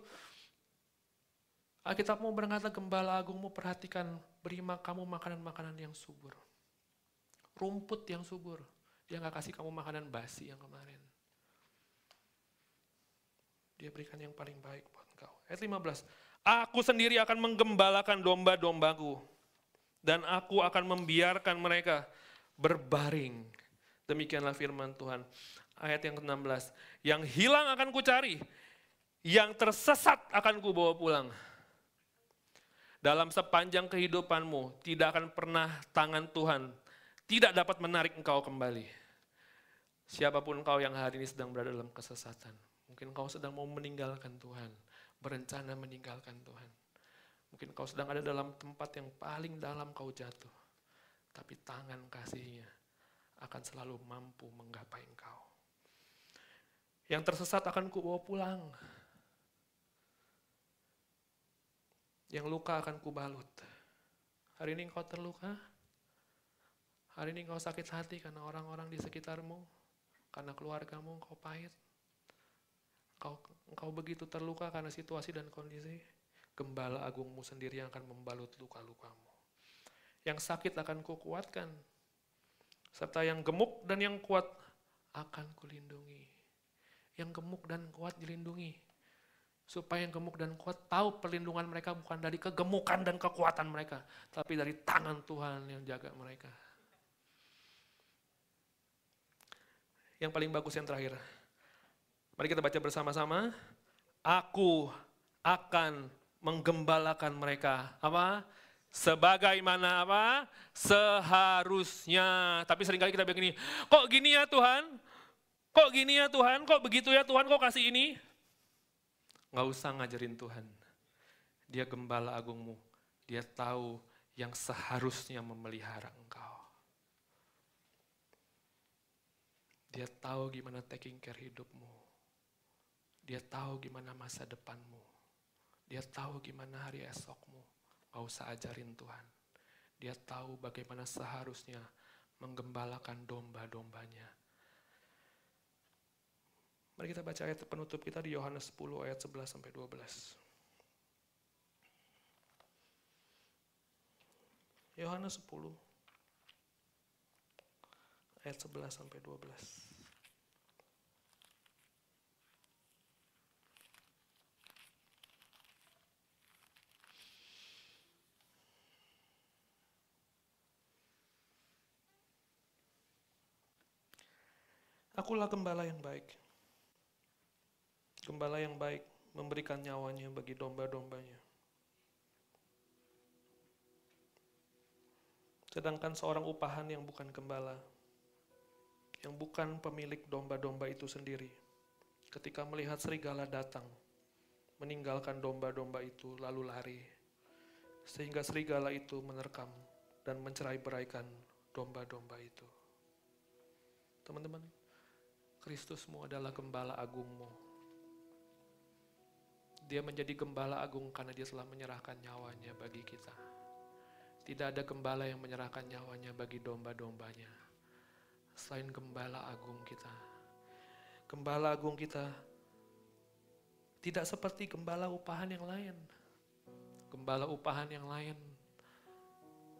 Alkitab mau berkata, Gembala Agungmu perhatikan, beri kamu makanan-makanan yang subur. Rumput yang subur. Dia nggak kasih kamu makanan basi yang kemarin. Dia berikan yang paling baik buat engkau. Ayat 15. Aku sendiri akan menggembalakan domba-dombaku. Dan aku akan membiarkan mereka berbaring. Demikianlah firman Tuhan. Ayat yang ke-16. Yang hilang akan kucari, yang tersesat akan kubawa pulang. Dalam sepanjang kehidupanmu tidak akan pernah tangan Tuhan tidak dapat menarik engkau kembali. Siapa pun engkau yang hari ini sedang berada dalam kesesatan. Mungkin engkau sedang mau meninggalkan Tuhan. Berencana meninggalkan Tuhan. Mungkin engkau sedang ada dalam tempat yang paling dalam kau jatuh tapi tangan kasihnya akan selalu mampu menggapai engkau. Yang tersesat akan kubawa pulang. Yang luka akan kubalut. Hari ini engkau terluka. Hari ini engkau sakit hati karena orang-orang di sekitarmu. Karena keluargamu engkau pahit. Engkau, engkau begitu terluka karena situasi dan kondisi. Gembala agungmu sendiri yang akan membalut luka-lukamu. Yang sakit akan kukuatkan. Serta yang gemuk dan yang kuat akan kulindungi. Yang gemuk dan kuat dilindungi. Supaya yang gemuk dan kuat tahu perlindungan mereka bukan dari kegemukan dan kekuatan mereka. Tapi dari tangan Tuhan yang jaga mereka. Yang paling bagus yang terakhir. Mari kita baca bersama-sama. Aku akan menggembalakan mereka. Apa? Sebagaimana apa? Seharusnya. Tapi sering kali kita begini, kok gini ya Tuhan? Kok gini ya Tuhan? Kok begitu ya Tuhan? Kok kasih ini? Nggak usah ngajarin Tuhan. Dia gembala agungmu. Dia tahu yang seharusnya memelihara engkau. Dia tahu gimana taking care hidupmu. Dia tahu gimana masa depanmu. Dia tahu gimana hari esokmu. Gak usah ajarin Tuhan. Dia tahu bagaimana seharusnya menggembalakan domba-dombanya. Mari kita baca ayat penutup kita di Yohanes 10 ayat 11 sampai 12. Yohanes 10 ayat 11 sampai 12. Akulah gembala yang baik. Gembala yang baik memberikan nyawanya bagi domba-dombanya. Sedangkan seorang upahan yang bukan gembala, yang bukan pemilik domba-domba itu sendiri, ketika melihat serigala datang, meninggalkan domba-domba itu lalu lari, sehingga serigala itu menerkam dan mencerai-beraikan domba-domba itu. Teman-teman, Kristusmu adalah gembala agungmu. Dia menjadi gembala agung karena dia telah menyerahkan nyawanya bagi kita. Tidak ada gembala yang menyerahkan nyawanya bagi domba-dombanya. Selain gembala agung kita. Gembala agung kita tidak seperti gembala upahan yang lain. Gembala upahan yang lain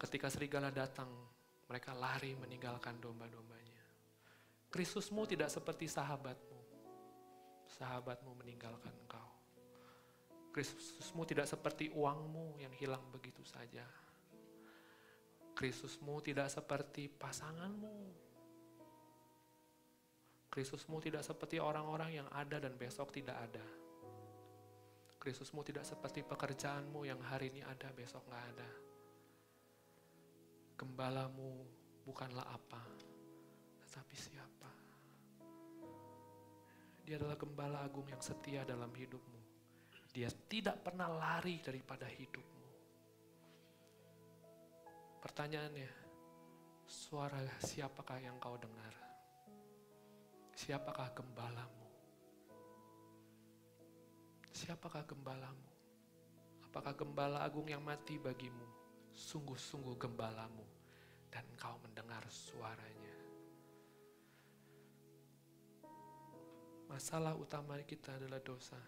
ketika serigala datang, mereka lari meninggalkan domba-dombanya. Kristusmu tidak seperti sahabatmu. Sahabatmu meninggalkan engkau. Kristusmu tidak seperti uangmu yang hilang begitu saja. Kristusmu tidak seperti pasanganmu. Kristusmu tidak seperti orang-orang yang ada dan besok tidak ada. Kristusmu tidak seperti pekerjaanmu yang hari ini ada, besok nggak ada. Gembalamu bukanlah apa, tetapi siapa. Dia adalah gembala agung yang setia dalam hidupmu. Dia tidak pernah lari daripada hidupmu. Pertanyaannya, suara siapakah yang kau dengar? Siapakah gembalamu? Siapakah gembalamu? Apakah gembala agung yang mati bagimu? Sungguh-sungguh gembalamu dan kau mendengar suaranya. Masalah utama kita adalah dosa.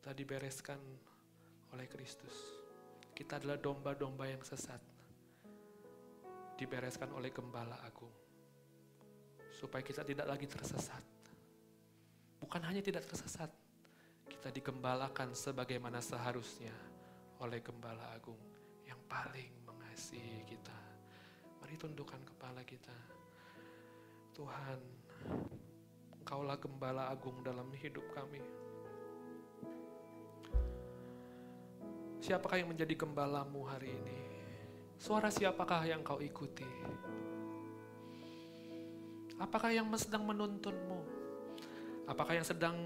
Tadi bereskan oleh Kristus. Kita adalah domba-domba yang sesat. Dibereskan oleh Gembala Agung. Supaya kita tidak lagi tersesat. Bukan hanya tidak tersesat, kita digembalakan sebagaimana seharusnya oleh Gembala Agung yang paling mengasihi kita. Mari tundukkan kepala kita. Tuhan, Engkaulah gembala agung dalam hidup kami. Siapakah yang menjadi gembalamu hari ini? Suara siapakah yang kau ikuti? Apakah yang sedang menuntunmu? Apakah yang sedang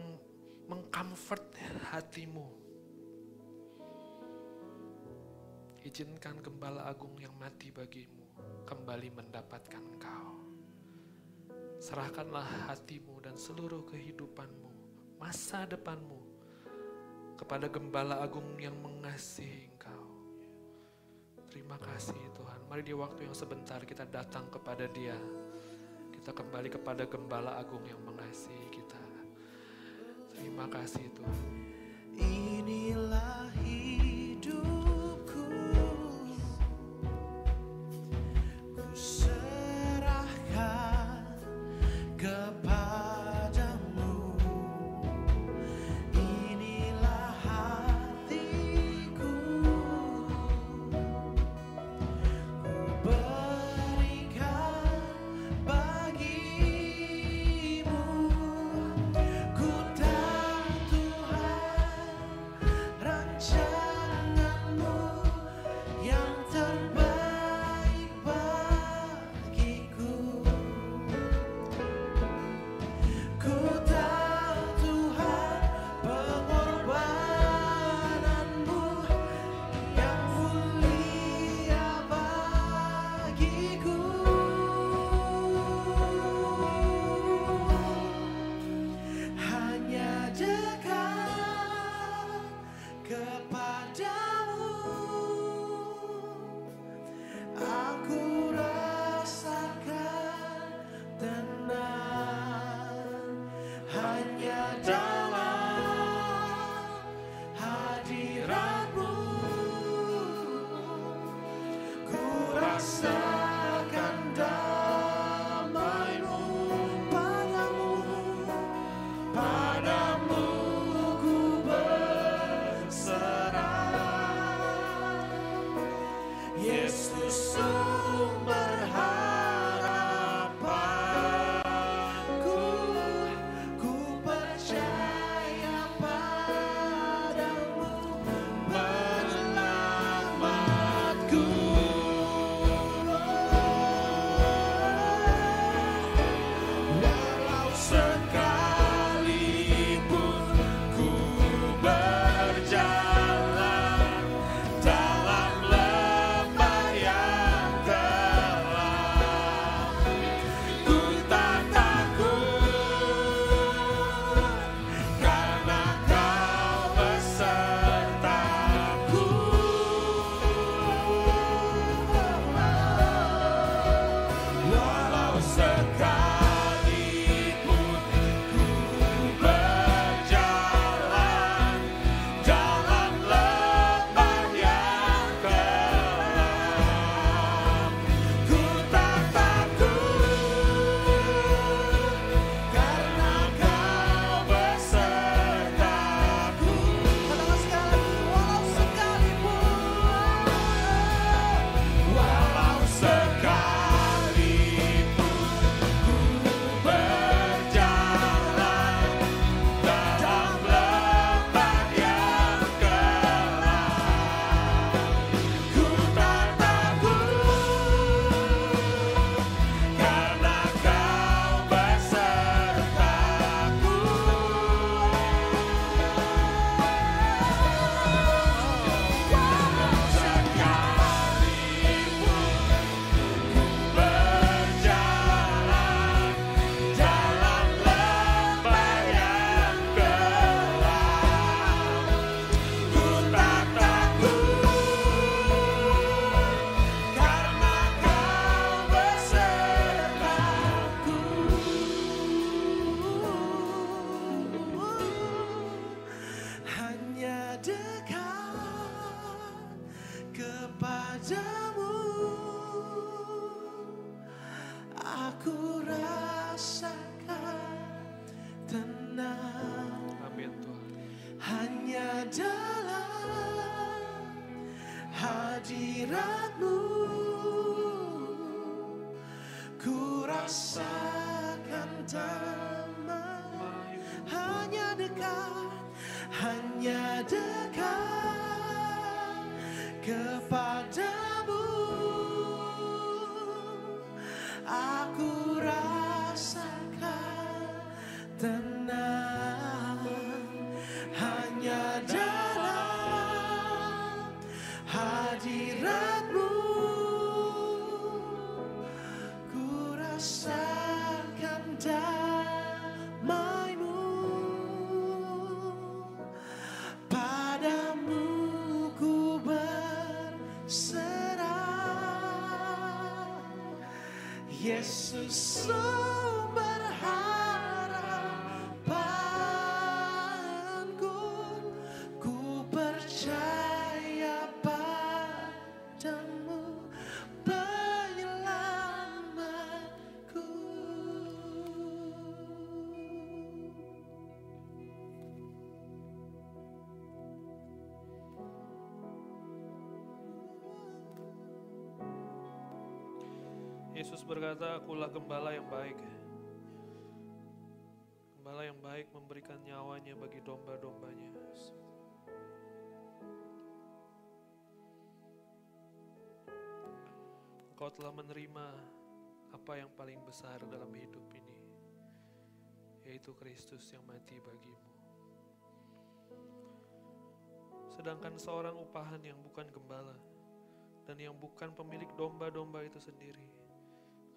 mengcomfort hatimu? Izinkan gembala agung yang mati bagimu kembali mendapatkan engkau. Serahkanlah hatimu dan seluruh kehidupanmu, masa depanmu, kepada Gembala Agung yang mengasihi engkau. Terima kasih Tuhan. Mari di waktu yang sebentar kita datang kepada dia. Kita kembali kepada Gembala Agung yang mengasihi kita. Terima kasih Tuhan. Inilah sunshine. Hadiratmu ku rasakan damai. Hanya dekat hanya dekat. Kepadamu akulah gembala yang baik. Gembala yang baik memberikan nyawanya bagi domba-dombanya. Engkau telah menerima apa yang paling besar dalam hidup ini, yaitu Kristus yang mati bagimu. Sedangkan seorang upahan yang bukan gembala dan yang bukan pemilik domba-domba itu sendiri,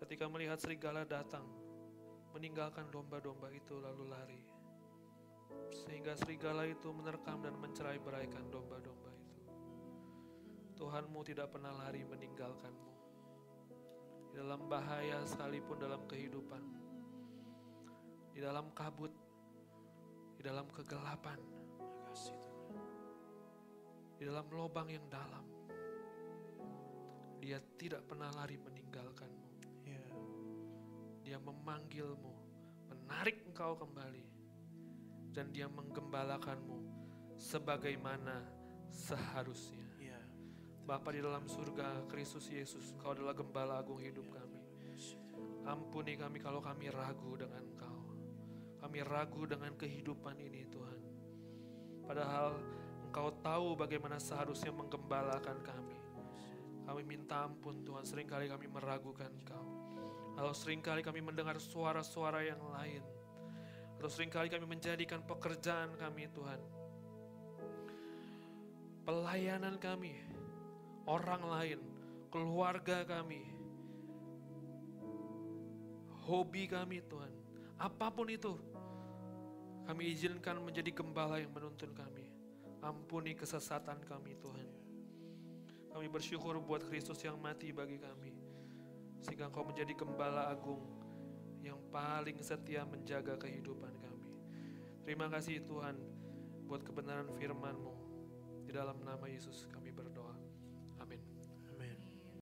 ketika melihat serigala datang, meninggalkan domba-domba itu lalu lari. Sehingga serigala itu menerkam dan mencerai beraikan domba-domba itu. Tuhanmu tidak pernah lari meninggalkanmu. Di dalam bahaya sekalipun dalam kehidupanmu. Di dalam kabut, di dalam kegelapan, di dalam lubang yang dalam. Dia tidak pernah lari meninggalkanmu. Dia memanggilmu, menarik engkau kembali, dan dia menggembalakanmu sebagaimana seharusnya. Ya. Bapa di dalam surga, Kristus Yesus, Engkau adalah gembala agung hidup kami. Ampuni kami kalau kami ragu dengan Engkau. Kami ragu dengan kehidupan ini Tuhan. Padahal Engkau tahu bagaimana seharusnya menggembalakan kami. Kami minta ampun Tuhan, sering kali kami meragukan Engkau. Atau sering kali kami mendengar suara-suara yang lain. Atau sering kali kami menjadikan pekerjaan kami Tuhan. Pelayanan kami, orang lain, keluarga kami, hobi kami Tuhan. Apa pun itu, kami izinkan menjadi gembala yang menuntun kami. Ampuni kesesatan kami Tuhan. Kami bersyukur buat Kristus yang mati bagi kami. Sehingga Engkau menjadi gembala agung yang paling setia menjaga kehidupan kami. Terima kasih Tuhan buat kebenaran firman-Mu. Di dalam nama Yesus kami.